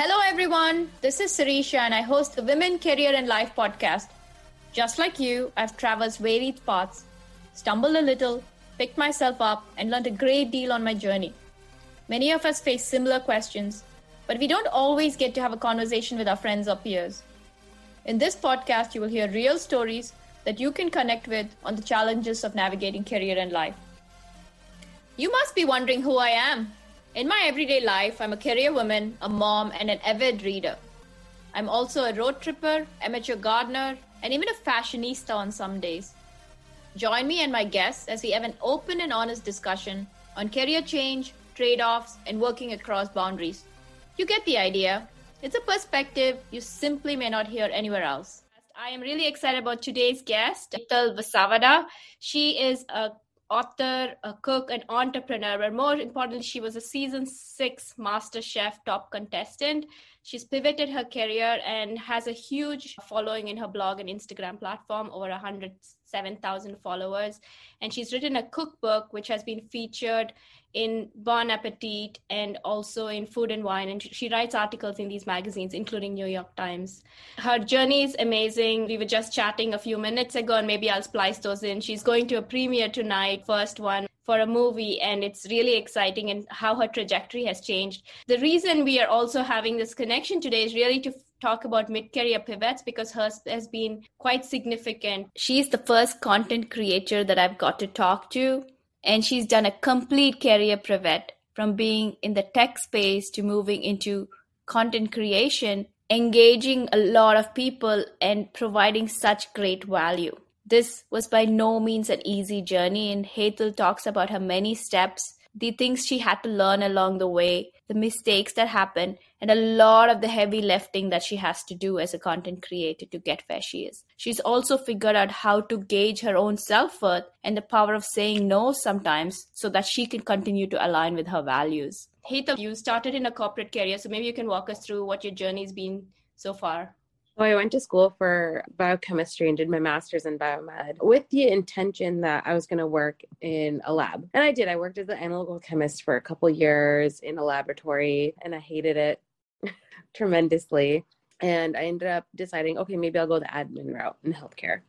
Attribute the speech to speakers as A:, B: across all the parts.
A: Hello, everyone. This is Sirisha, and I host the Women, Career, and Life podcast. Just like you, I've traversed varied paths, stumbled a little, picked myself up, and learned a great deal on my journey. Many of us face similar questions, but we don't always get to have a conversation with our friends or peers. In this podcast, you will hear real stories that you can connect with on the challenges of navigating career and life. You must be wondering who I am. In my everyday life, I'm a career woman, a mom, and an avid reader. I'm also a road tripper, amateur gardener, and even a fashionista on some days. Join me and my guests as we have an open and honest discussion on career change, trade offs, and working across boundaries. You get the idea. It's a perspective you simply may not hear anywhere else. I am really excited about today's guest, Hetal Vasavada. She is a author, a cook, an entrepreneur, but more importantly, she was a season six Master Chef top contestant. She's pivoted her career and has a huge following in her blog and Instagram platform, over 107,000 followers. And she's written a cookbook which has been featured in Bon Appetit and also in Food and Wine. And she writes articles in these magazines, including New York Times. Her journey is amazing. We were just chatting a few minutes ago, and maybe I'll splice those in. She's going to a premiere tonight, first one for a movie, and it's really exciting and how her trajectory has changed. The reason we are also having this connection today is really to talk about mid-career pivots because hers has been quite significant. She's the first content creator that I've got to talk to and she's done a complete career pivot from being in the tech space to moving into content creation, engaging a lot of people and providing such great value. This was by no means an easy journey, and Hetal talks about her many steps, the things she had to learn along the way, the mistakes that happen and a lot of the heavy lifting that she has to do as a content creator to get where she is. She's also figured out how to gauge her own self worth and the power of saying no sometimes so that she can continue to align with her values. Hetal, you started in a corporate career, so maybe you can walk us through what your journey's been so far.
B: So I went to school for biochemistry and did my master's in biomed with the intention that I was going to work in a lab. And I did. I worked as an analytical chemist for a couple years in a laboratory and I hated it tremendously. And I ended up deciding, okay, maybe I'll go the admin route in healthcare.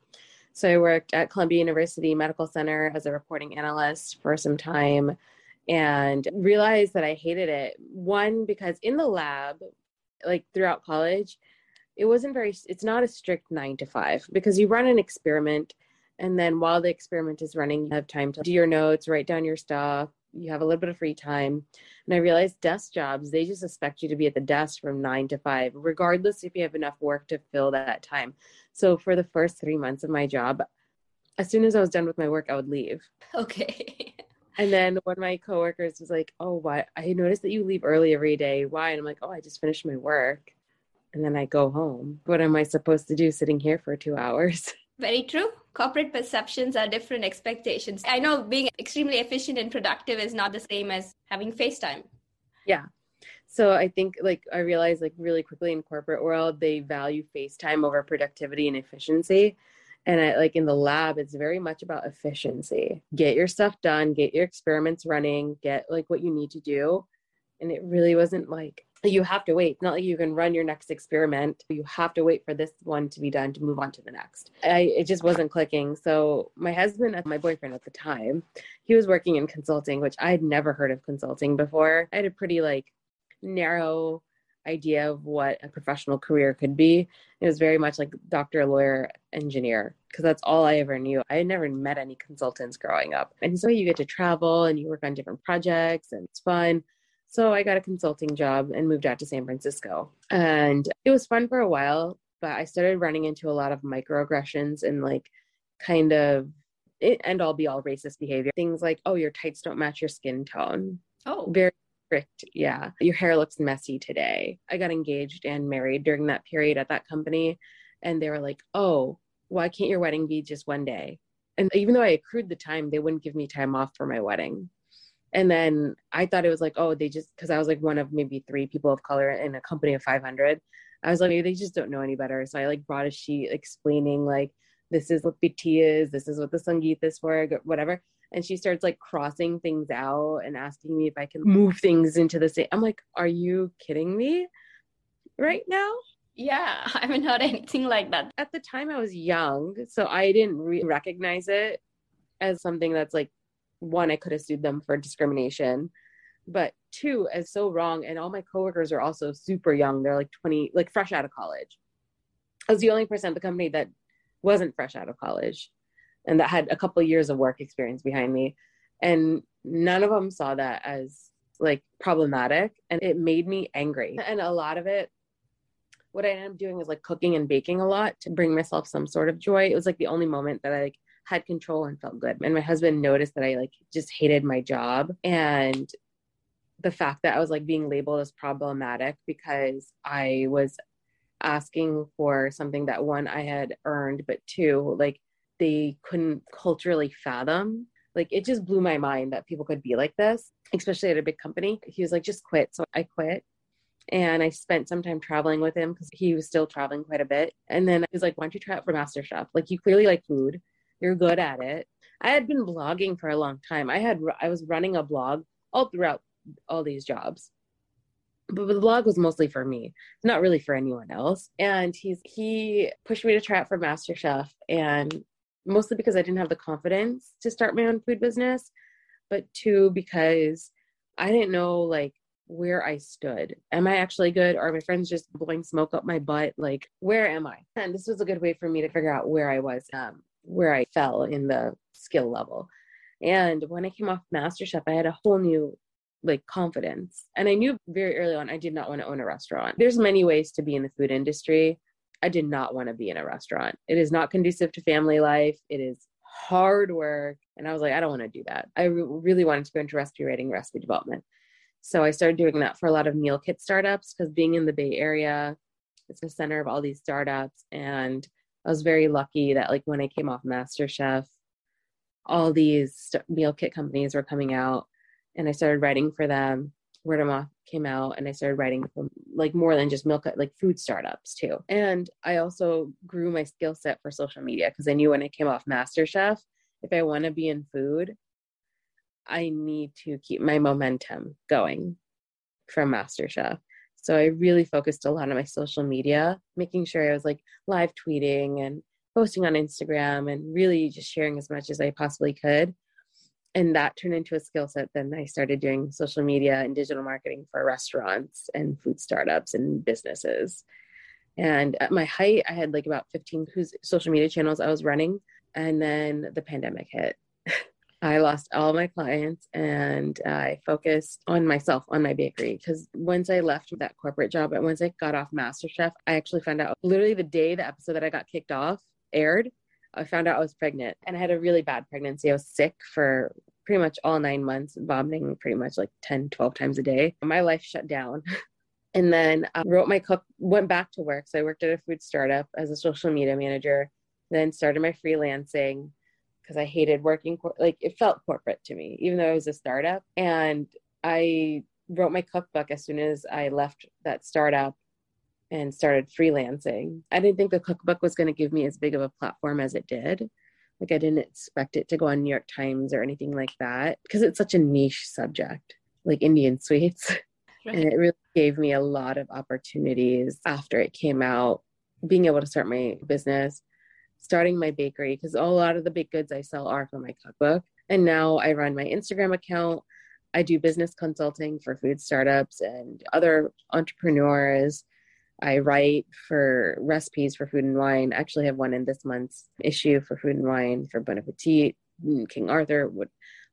B: So I worked at Columbia University Medical Center as a reporting analyst for some time and realized that I hated it. One, because in the lab, like throughout college, it wasn't very it's not a strict nine to five because you run an experiment and then while the experiment is running you have time to do your notes write down your stuff. You have a little bit of free time. And i realized desk jobs they just expect you to be at the desk from nine to five regardless if you have enough work to fill that time. So for the first three months of my job as soon as i was done with my work i would leave.
A: Okay.
B: And then one of my coworkers was like oh why i noticed that you leave early every day. Why? And i'm like oh i just finished my work and then I go home. What am I supposed to do sitting here for two hours?
A: Very true. Corporate perceptions are different expectations. I know being extremely efficient and productive is not the same as having FaceTime.
B: Yeah. So I think like I realized like really quickly in corporate world they value FaceTime over productivity and efficiency. And I, like in the lab, it's very much about efficiency. Get your stuff done, get your experiments running, get like what you need to do. And it really wasn't like you have to wait. not like you can run your next experiment. You have to wait for this one to be done to move on to the next. I it just wasn't clicking. So my husband, my boyfriend at the time, he was working in consulting, which I had never heard of consulting before. I had a pretty like narrow idea of what a professional career could be. It was very much like doctor, lawyer, engineer, because that's all I ever knew. I had never met any consultants growing up. And so you get to travel and you work on different projects and it's fun. So I got a consulting job and moved out to San Francisco. And it was fun for a while, but I started running into a lot of microaggressions and like kind of end all be all racist behavior. Things like, oh, your tights don't match your skin tone.
A: Oh.
B: Very strict. Yeah. Your hair looks messy today. I got engaged and married during that period at that company. And they were like, oh, why can't your wedding be just one day? And even though I accrued the time, they wouldn't give me time off for my wedding. And then I thought it was like, oh, they just, because I was like one of maybe three people of color in a company of 500. I was like, maybe they just don't know any better. So I like brought a sheet explaining, like, this is what pithi is, this is what the Sangeet is for, whatever. And she starts like crossing things out and asking me if I can move things into the same. I'm like, are you kidding me? right now.
A: Yeah, I haven't heard anything like that.
B: At the time, I was young, so I didn't re- recognize it as something that's like one, I could have sued them for discrimination, but two, as so wrong. And all my coworkers are also super young. They're like 20, like fresh out of college. I was the only person at the company that wasn't fresh out of college and that had a couple years of work experience behind me. And none of them saw that as like problematic. And it made me angry. And a lot of it, what I ended up doing is like cooking and baking a lot to bring myself some sort of joy. It was like the only moment that I like had control and felt good. And my husband noticed that I like just hated my job and the fact that I was like being labeled as problematic because I was asking for something that one I had earned, but two, like they couldn't culturally fathom. Like it just blew my mind that people could be like this, especially at a big company. He was like, just quit. So I quit. And I spent some time traveling with him because he was still traveling quite a bit. And then he was like, why don't you try out for Master Chef? Like, you clearly like food, you're good at it. I had been blogging for a long time. I had, I was running a blog all throughout all these jobs. But the blog was mostly for me not really for anyone else. And he's he pushed me to try out for master chef and mostly because i didn't have the confidence to start my own food business but two because i didn't know like where i stood. Am i actually good? Or are my friends just blowing smoke up my butt? Like where am i? And this was a good way for me to figure out where i was um, where i fell in the skill level and when i came off master chef i had a whole new like confidence. And I knew very early on I did not want to own a restaurant. There's many ways to be in the food industry. I did not want to be in a restaurant. It is not conducive to family life. It is hard work. And I was like, I don't want to do that. I re- really wanted to go into recipe writing, recipe development. So I started doing that for a lot of meal kit startups because being in the Bay Area, it's the center of all these startups. And I was very lucky that like when I came off MasterChef, all these meal kit companies were coming out and I started writing for them. Word of mouth came out and I started writing for like more than just milk, like food startups too. And I also grew my skill set for social media because I knew when I came off MasterChef, if I want to be in food, I need to keep my momentum going from MasterChef. So I really focused a lot on my social media, making sure I was like live tweeting and posting on Instagram and really just sharing as much as I possibly could. And that turned into a skill set then i started doing social media and digital marketing for restaurants and food startups and businesses. And at my height i had like about 15 social media channels i was running. And then the pandemic hit i lost all my clients and i focused on myself on my bakery because once i left that corporate job and once i got off masterchef i actually found out literally the day the episode that i got kicked off aired I found out I was pregnant and I had a really bad pregnancy. I was sick for pretty much all nine months, vomiting pretty much like 10, 12 times a day. My life shut down. and then I wrote my cook, went back to work. So I worked at a food startup as a social media manager, then started my freelancing because I hated working, like it felt corporate to me, even though it was a startup. And I wrote my cookbook as soon as I left that startup and started freelancing. I didn't think the cookbook was going to give me as big of a platform as it did. Like I didn't expect it to go on New York Times or anything like that because it's such a niche subject, like Indian sweets. Right. And it really gave me a lot of opportunities after it came out, being able to start my business, starting my bakery, because a lot of the baked goods I sell are from my cookbook. And now I run my Instagram account. I do business consulting for food startups and other entrepreneurs I write for recipes for food and wine. I actually have one in this month's issue for food and wine for Bon Appetit, King Arthur,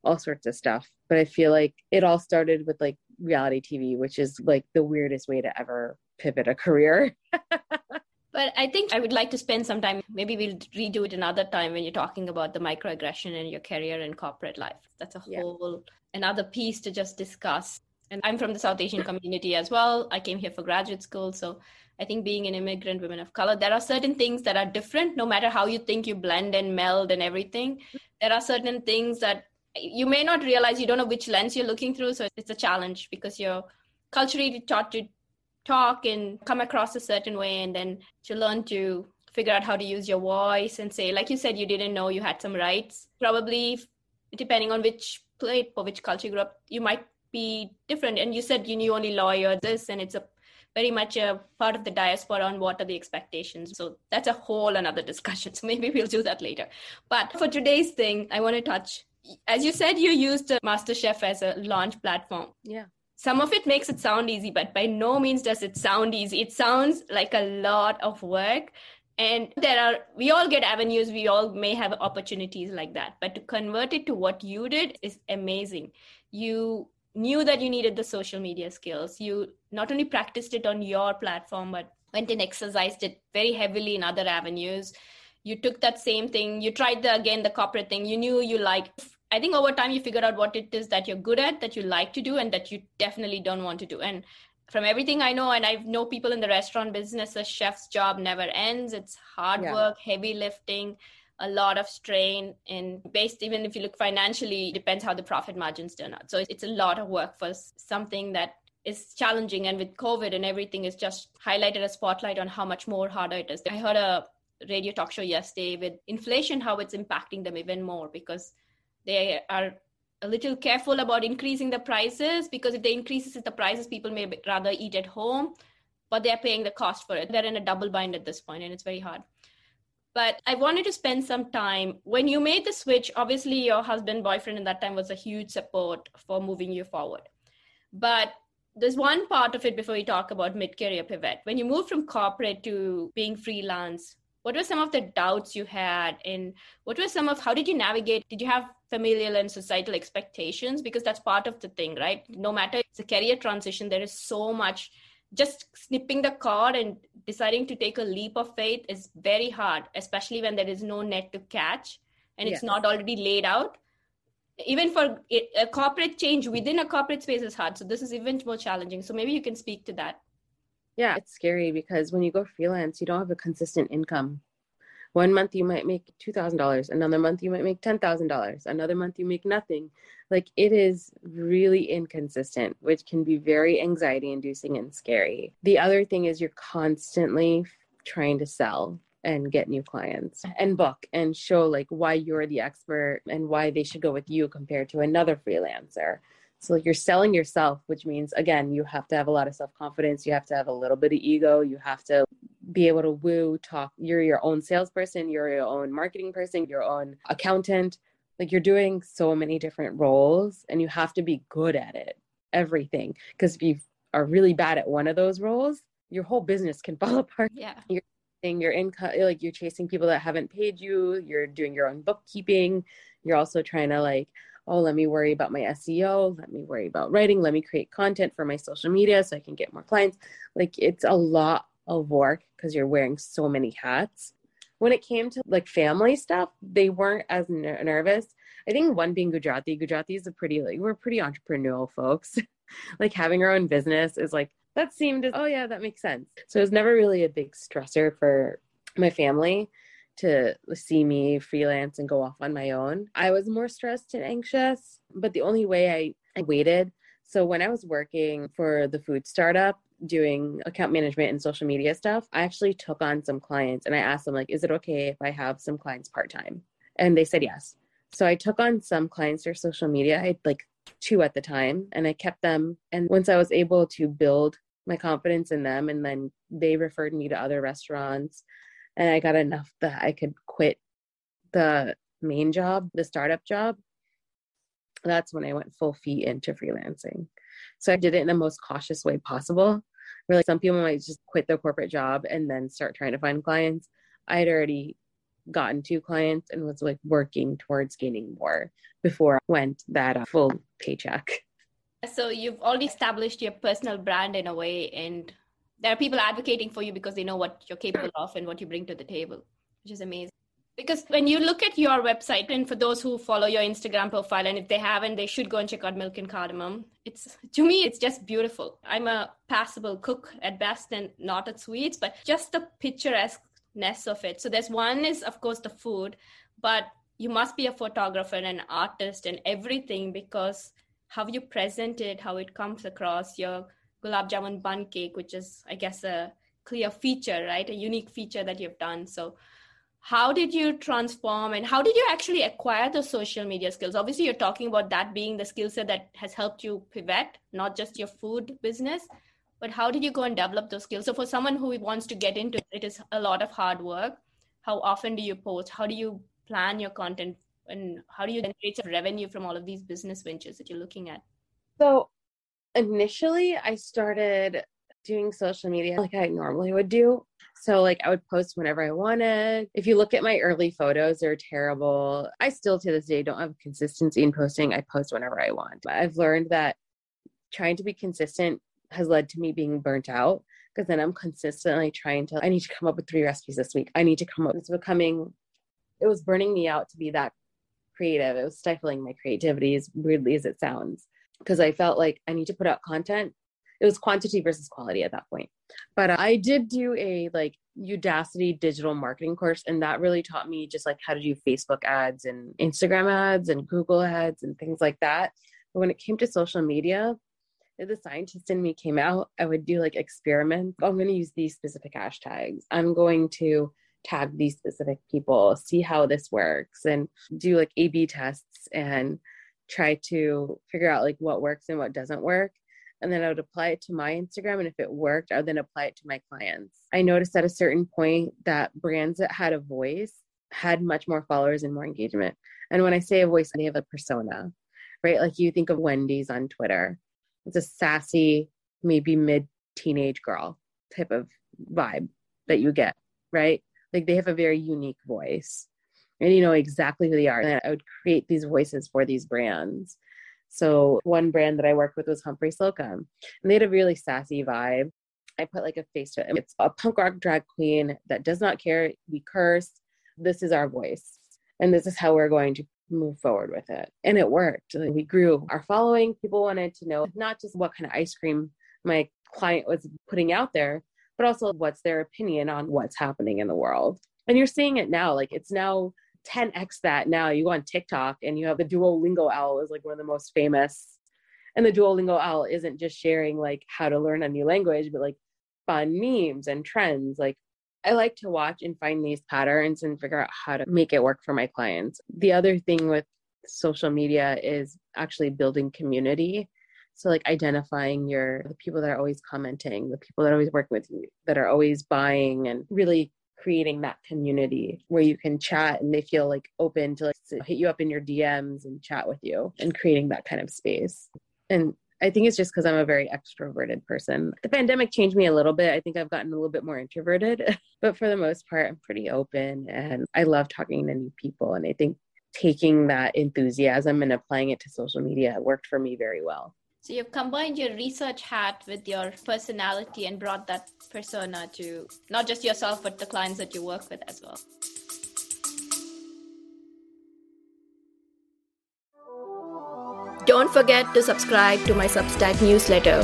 B: all sorts of stuff. But I feel like it all started with like reality TV, which is like the weirdest way to ever pivot a career.
A: but I think I would like to spend some time, maybe we'll redo it another time when you're talking about the microaggression in your career and corporate life. That's a whole yeah. another piece to just discuss and I'm from the South Asian community as well. I came here for graduate school. So I think being an immigrant woman of color, there are certain things that are different, no matter how you think you blend and meld and everything. There are certain things that you may not realize you don't know which lens you're looking through. So it's a challenge because you're culturally taught to talk and come across a certain way and then to learn to figure out how to use your voice and say, like you said, you didn't know you had some rights. Probably depending on which plate or which culture you grew up, you might be different. And you said you knew only lawyer this, and it's a very much a part of the diaspora on what are the expectations. So that's a whole another discussion. So maybe we'll do that later. But for today's thing, I want to touch. As you said, you used MasterChef as a launch platform.
B: Yeah.
A: Some of it makes it sound easy, but by no means does it sound easy. It sounds like a lot of work. And there are, we all get avenues, we all may have opportunities like that. But to convert it to what you did is amazing. You knew that you needed the social media skills. You not only practiced it on your platform, but went and exercised it very heavily in other avenues. You took that same thing, you tried the again the corporate thing. You knew you liked. I think over time you figure out what it is that you're good at, that you like to do, and that you definitely don't want to do. And from everything I know, and I know people in the restaurant business, a chef's job never ends. It's hard yeah. work, heavy lifting a lot of strain and based even if you look financially depends how the profit margins turn out so it's a lot of work for something that is challenging and with covid and everything is just highlighted a spotlight on how much more harder it is i heard a radio talk show yesterday with inflation how it's impacting them even more because they are a little careful about increasing the prices because if they increases the prices people may rather eat at home but they're paying the cost for it they're in a double bind at this point and it's very hard but I wanted to spend some time when you made the switch. Obviously, your husband, boyfriend in that time was a huge support for moving you forward. But there's one part of it before we talk about mid career pivot. When you moved from corporate to being freelance, what were some of the doubts you had? And what were some of how did you navigate? Did you have familial and societal expectations? Because that's part of the thing, right? No matter it's a career transition, there is so much just snipping the cord and deciding to take a leap of faith is very hard, especially when there is no net to catch and it's yes. not already laid out. Even for a corporate change within a corporate space is hard. So this is even more challenging. So maybe you can speak to that.
B: Yeah, it's scary because when you go freelance, you don't have a consistent income. One month you might make $2,000, another month you might make $10,000, another month you make nothing. Like it is really inconsistent, which can be very anxiety inducing and scary. The other thing is you're constantly trying to sell and get new clients and book and show like why you're the expert and why they should go with you compared to another freelancer. So like you're selling yourself, which means again, you have to have a lot of self-confidence, you have to have a little bit of ego, you have to be able to woo, talk. You're your own salesperson, you're your own marketing person, your own accountant. Like you're doing so many different roles and you have to be good at it, everything. Because if you are really bad at one of those roles, your whole business can fall apart.
A: Yeah.
B: You're your income like you're chasing people that haven't paid you, you're doing your own bookkeeping, you're also trying to like oh, let me worry about my SEO, let me worry about writing, let me create content for my social media so I can get more clients. Like it's a lot of work because you're wearing so many hats. When it came to like family stuff, they weren't as ner- nervous. I think one being Gujarati, Gujarati is a pretty like we're pretty entrepreneurial folks. like having our own business is like that seemed oh yeah that makes sense. So it was never really a big stressor for my family to see me freelance and go off on my own. I was more stressed and anxious, but the only way I, I waited. So when I was working for the food startup, doing account management and social media stuff, I actually took on some clients and I asked them like, is it okay if I have some clients part-time? And they said yes. So I took on some clients for social media. I had like two at the time and I kept them. And once I was able to build my confidence in them and then they referred me to other restaurants and I got enough that I could quit the main job, the startup job. That's when I went full feet into freelancing. So I did it in the most cautious way possible. Really, some people might just quit their corporate job and then start trying to find clients. I had already gotten two clients and was like working towards gaining more before I went that uh, full paycheck.
A: So you've already established your personal brand in a way, and there are people advocating for you because they know what you're capable of and what you bring to the table, which is amazing. Because when you look at your website and for those who follow your instagram profile and if they haven't they should go and check out milk and cardamom. It's to me it's just beautiful. I'm a passable cook at best and not at sweets but just the picturesqueness of it. So there's one is of course the food but you must be a photographer and an artist and everything because how you present it how it comes across your gulab jamun bundt cake which is i guess a clear feature right? A unique feature that you've done. So how did you transform and how did you actually acquire the social media skills? Obviously you're talking about that being the skill set that has helped you pivot not just your food business but how did you go and develop those skills? So for someone who wants to get into it, it is a lot of hard work. How often do you post? How do you plan your content? And how do you generate revenue from all of these business ventures that you're looking at?
B: So initially i started doing social media like i normally would do so like i would post whenever i wanted if you look at my early photos they're terrible i still to this day don't have consistency in posting i post whenever i want i've learned that trying to be consistent has led to me being burnt out because then I'm consistently trying to, I need to come up with three recipes this week. I need to come up. It's becoming, it was burning me out to be that creative. It was stifling my creativity, as weirdly as it sounds, because I felt like I need to put out content. It was quantity versus quality at that point. But I did do a like Udacity digital marketing course, and that really taught me just like how to do Facebook ads and Instagram ads and Google ads and things like that. But when it came to social media, the scientist in me came out, I would do like experiments. I'm going to use these specific hashtags. I'm going to tag these specific people, see how this works, and do like A B tests and try to figure out like what works and what doesn't work. And then I would apply it to my Instagram. And if it worked, I would then apply it to my clients. I noticed at a certain point that brands that had a voice had much more followers and more engagement. And when I say a voice, they have a persona, right? Like you think of Wendy's on Twitter it's a sassy, maybe mid teenage girl type of vibe that you get, right? Like they have a very unique voice and you know exactly who they are. And I would create these voices for these brands. So one brand that I worked with was Humphrey Slocum, and they had a really sassy vibe. I put like a face to it. It's a punk rock drag queen that does not care. We curse. This is our voice. And this is how we're going to move forward with it. And it worked. We grew our following. People wanted to know not just what kind of ice cream my client was putting out there, but also what's their opinion on what's happening in the world. And you're seeing it now. Like it's now 10x that now. You go on TikTok and you have the Duolingo owl is like one of the most famous. And the Duolingo owl isn't just sharing like how to learn a new language, but like fun memes and trends. Like I like to watch and find these patterns and figure out how to make it work for my clients. The other thing with social media is actually building community. So like identifying your the people that are always commenting, the people that are always working with you, that are always buying and really creating that community where you can chat and they feel like open to like hit you up in your DMs and chat with you and creating that kind of space. And I think it's just because I'm a very extroverted person. The pandemic changed me a little bit. I think I've gotten a little bit more introverted, but for the most part, I'm pretty open and I love talking to new people. And I think taking that enthusiasm and applying it to social media worked for me very well.
A: So you've combined your research hat with your personality and brought that persona to not just yourself, but the clients that you work with as well. Don't forget to subscribe to my Substack newsletter.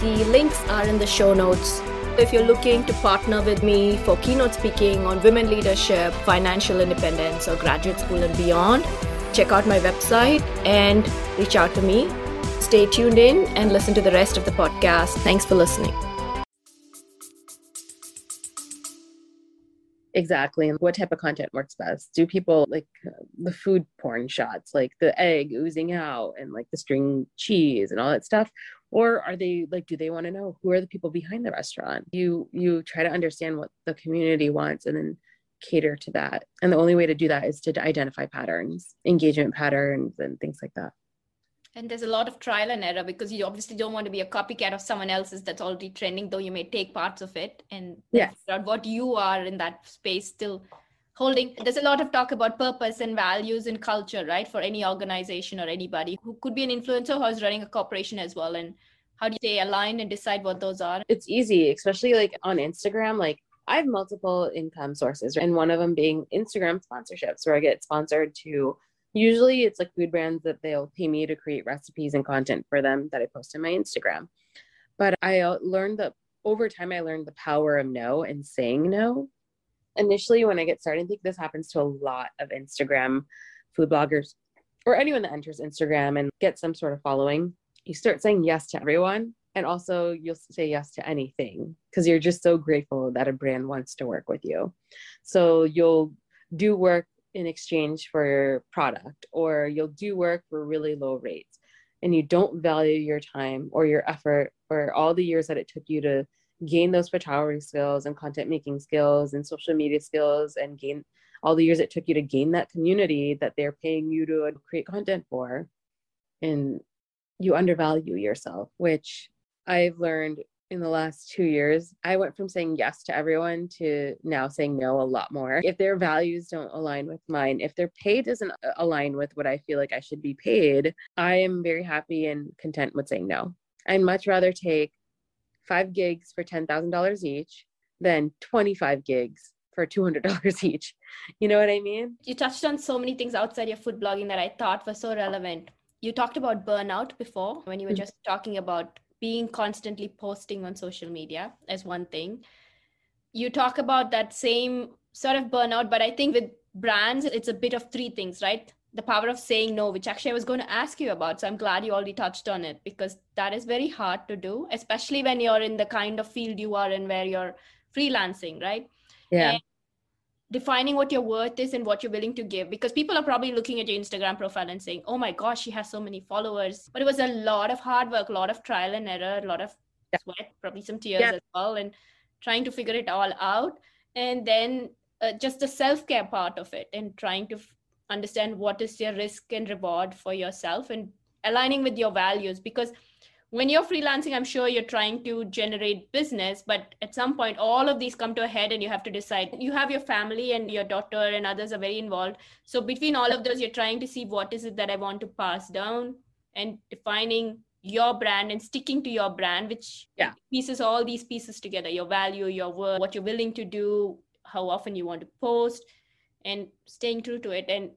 A: The links are in the show notes. If you're looking to partner with me for keynote speaking on women leadership, financial independence, or graduate school and beyond, check out my website and reach out to me. Stay tuned in and listen to the rest of the podcast. Thanks for listening.
B: Exactly. And what type of content works best? Do people like uh, the food porn shots, like the egg oozing out and like the string cheese and all that stuff? Or are they like, do they want to know who are the people behind the restaurant? You you try to understand what the community wants and then cater to that. And the only way to do that is to identify patterns, engagement patterns and things like that.
A: And there's a lot of trial and error because you obviously don't want to be a copycat of someone else's that's already trending, though you may take parts of it and
B: yes.
A: figure out what you are in that space still holding. There's a lot of talk about purpose and values and culture, right? For any organization or anybody who could be an influencer who is running a corporation as well. And how do you stay aligned and decide what those are?
B: It's easy, especially like on Instagram. Like I have multiple income sources, and one of them being Instagram sponsorships, where I get sponsored to Usually it's like food brands that they'll pay me to create recipes and content for them that I post on my Instagram. But I uh, learned that over time, I learned the power of no and saying no. Initially, when I get started, I think this happens to a lot of Instagram food bloggers or anyone that enters Instagram and gets some sort of following. You start saying yes to everyone. And also, you'll say yes to anything because you're just so grateful that a brand wants to work with you. So you'll do work in exchange for your product or you'll do work for really low rates and you don't value your time or your effort or all the years that it took you to gain those photography skills and content making skills and social media skills and gain all the years it took you to gain that community that they're paying you to create content for and you undervalue yourself which i've learned in the last two years, I went from saying yes to everyone to now saying no a lot more. If their values don't align with mine, if their pay doesn't uh, align with what I feel like I should be paid, I am very happy and content with saying no. I'd much rather take five gigs for $10,000 each than 25 gigs for $200 each. You know what I mean?
A: You touched on so many things outside your food blogging that I thought were so relevant. You talked about burnout before when you were mm-hmm. just talking about being constantly posting on social media as one thing. You talk about that same sort of burnout, but I think with brands, it's a bit of three things, right? The power of saying no, which actually I was going to ask you about. So I'm glad you already touched on it because that is very hard to do, especially when you're in the kind of field you are in where you're freelancing, right?
B: Yeah. And
A: defining what your worth is and what you're willing to give because people are probably looking at your instagram profile and saying oh my gosh she has so many followers but it was a lot of hard work a lot of trial and error a lot of yeah. sweat probably some tears yeah. as well and trying to figure it all out and then uh, just the self-care part of it and trying to f- understand what is your risk and reward for yourself and aligning with your values because when you're freelancing i'm sure you're trying to generate business but at some point all of these come to a head and you have to decide. You have your family and your daughter and others are very involved. So between all of those you're trying to see what is it that i want to pass down and defining your brand and sticking to your brand which
B: yeah.
A: pieces all these pieces together your value your work what you're willing to do how often you want to post and staying true to it. And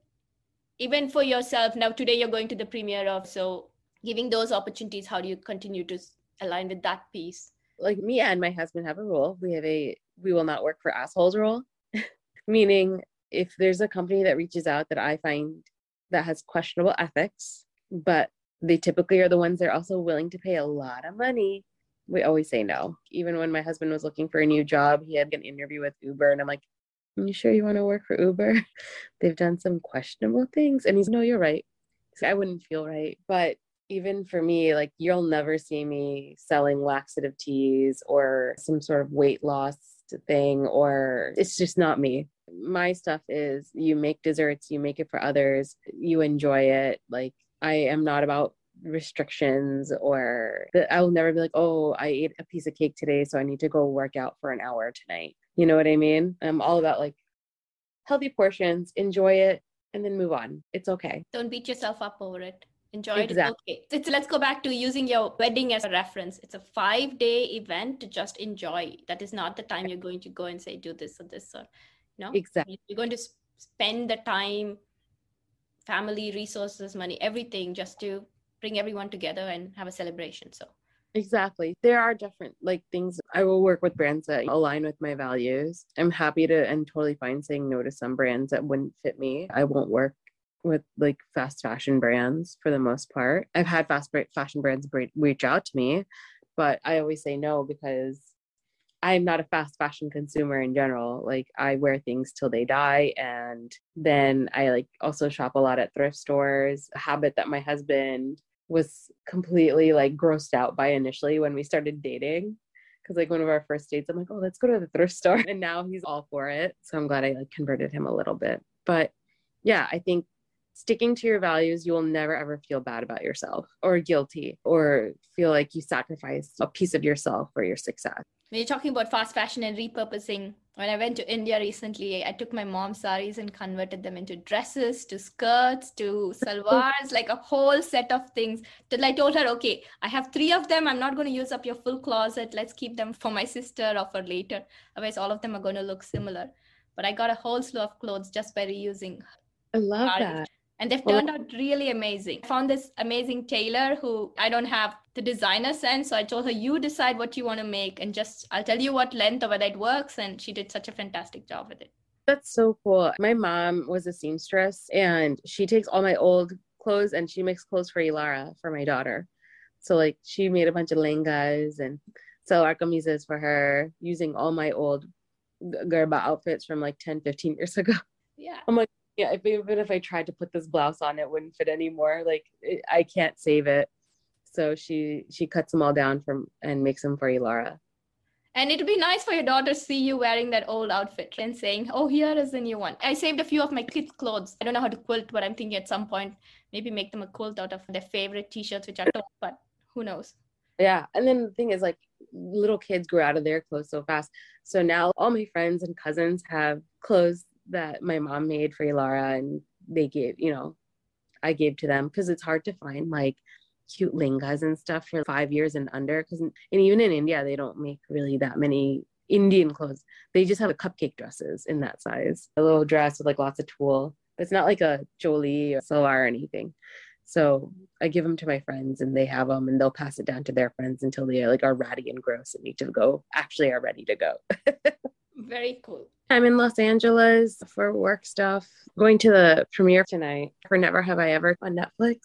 A: even for yourself now today you're going to the premiere of so giving those opportunities how do you continue to align with that piece?
B: Like me and my husband have a rule. We have a we will not work for assholes rule. Meaning if there's a company that reaches out that i find that has questionable ethics but they typically are the ones that are also willing to pay a lot of money we always say no. Even when my husband was looking for a new job he had an interview with uber and i'm like are you sure you want to work for uber? They've done some questionable things and he's no you're right. I wouldn't feel right but even for me, like you'll never see me selling laxative teas or some sort of weight loss thing, or it's just not me. My stuff is you make desserts, you make it for others, you enjoy it. Like I am not about restrictions or I will never be like, oh, I ate a piece of cake today, so I need to go work out for an hour tonight. You know what I mean? I'm all about like healthy portions, enjoy it, and then move on. It's okay.
A: Don't beat yourself up over it enjoy exactly. it. Okay. So let's go back to using your wedding as a reference. It's a five day event to just enjoy. That is not the time you're going to go and say, do this or this or no.
B: Exactly.
A: You're going to spend the time, family, resources, money, everything just to bring everyone together and have a celebration. So
B: Exactly. There are different like things I will work with brands that align with my values. I'm happy to and totally fine saying no to some brands that wouldn't fit me. I won't work with like fast fashion brands for the most part. I've had fast fashion brands reach out to me, but I always say no because I'm not a fast fashion consumer in general. Like I wear things till they die and then I like also shop a lot at thrift stores, a habit that my husband was completely like grossed out by initially when we started dating because like one of our first dates i'm like oh let's go to the thrift store and now he's all for it so i'm glad i like converted him a little bit but yeah i think sticking to your values, you will never ever feel bad about yourself or guilty or feel like you sacrificed a piece of yourself for your success.
A: When you're talking about fast fashion and repurposing, when I went to India recently, I took my mom's saris and converted them into dresses, to skirts, to salwars, like a whole set of things. Till I told her, okay, I have three of them. I'm not going to use up your full closet. Let's keep them for my sister or for later. Otherwise, all of them are going to look similar. But I got a whole slew of clothes just by reusing.
B: I love that
A: and they've turned out really amazing. I found this amazing tailor who I don't have the designer sense, so I told her, "You decide what you want to make, and just I'll tell you what length or whether it works." And she did such a fantastic job with it.
B: That's so cool. My mom was a seamstress, and she takes all my old clothes and she makes clothes for Ilara for my daughter. So like she made a bunch of lengas and salwar kameezes for her using all my old garba outfits from like 10, 15 years ago.
A: Yeah.
B: I'm like, yeah, if, even if I tried to put this blouse on, it wouldn't fit anymore. Like it, I can't save it. So she she cuts them all down from and makes them for Ilara.
A: And it would be nice for your daughter to see you wearing that old outfit and saying, "Oh, here is the new one." I saved a few of my kids' clothes. I don't know how to quilt, but I'm thinking at some point maybe make them a quilt out of their favorite T-shirts, which are torn. But who knows?
B: Yeah, and then the thing is, like, little kids grow out of their clothes so fast. So now all my friends and cousins have clothes that my mom made for Ilara, and they gave, you know, I gave to them because it's hard to find like cute lingas and stuff for five years and under. Because and even in India, they don't make really that many Indian clothes. They just have the cupcake dresses in that size, a little dress with like lots of tulle. It's not like a choli or salwar or anything. So I give them to my friends and they have them and they'll pass it down to their friends until they like are ratty and gross and need to go actually are ready to go.
A: Very cool.
B: I'm in Los Angeles for work stuff. Going to the premiere tonight for Never Have I Ever on Netflix.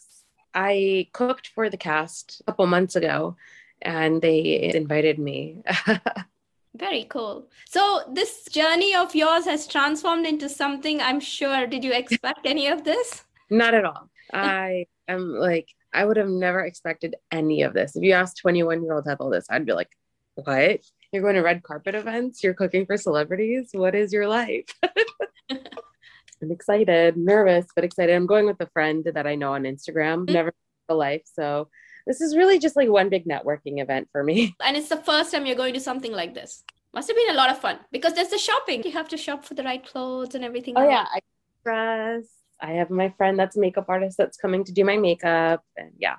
B: I cooked for the cast a couple months ago and they invited me.
A: Very cool. So, this journey of yours has transformed into something I'm sure. Did you expect any of this?
B: Not at all. I am like, I would have never expected any of this. If you asked 21 year old all this, I'd be like, what? You're going to red carpet events? You're cooking for celebrities? What is your life? I'm excited, nervous, but excited. I'm going with a friend that I know on Instagram, mm-hmm. never a life. So this is really just like one big networking event for me.
A: And it's the first time you're going to something like this. Must have been a lot of fun because there's the shopping. You have to shop for the right clothes and everything.
B: Oh, yeah. I dress. I have my friend that's a makeup artist that's coming to do my makeup. And yeah,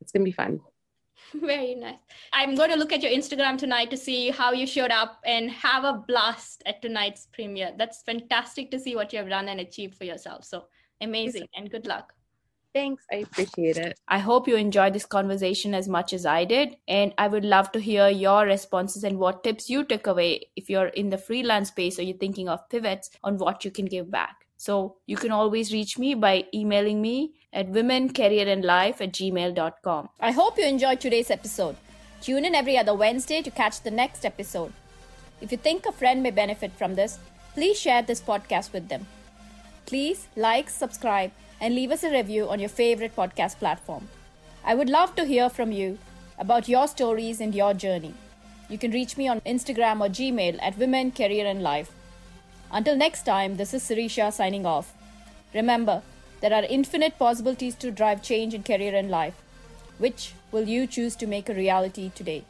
B: it's going to be fun.
A: Very nice. I'm going to look at your Instagram tonight to see how you showed up and have a blast at tonight's premiere. That's fantastic to see what you have done and achieved for yourself. So amazing and good luck.
B: Thanks. I appreciate it.
A: I hope you enjoyed this conversation as much as I did. And I would love to hear your responses and what tips you took away if you're in the freelance space or you're thinking of pivots on what you can give back. So you can always reach me by emailing me at womencareerandlife at gmail.com. I hope you enjoyed today's episode. Tune in every other Wednesday to catch the next episode. If you think a friend may benefit from this, please share this podcast with them. Please like, subscribe, and leave us a review on your favorite podcast platform. I would love to hear from you about your stories and your journey. You can reach me on Instagram or Gmail at Women, Career and Life. Until next time, this is Sirisha signing off. Remember, there are infinite possibilities to drive change in career and life. Which will you choose to make a reality today?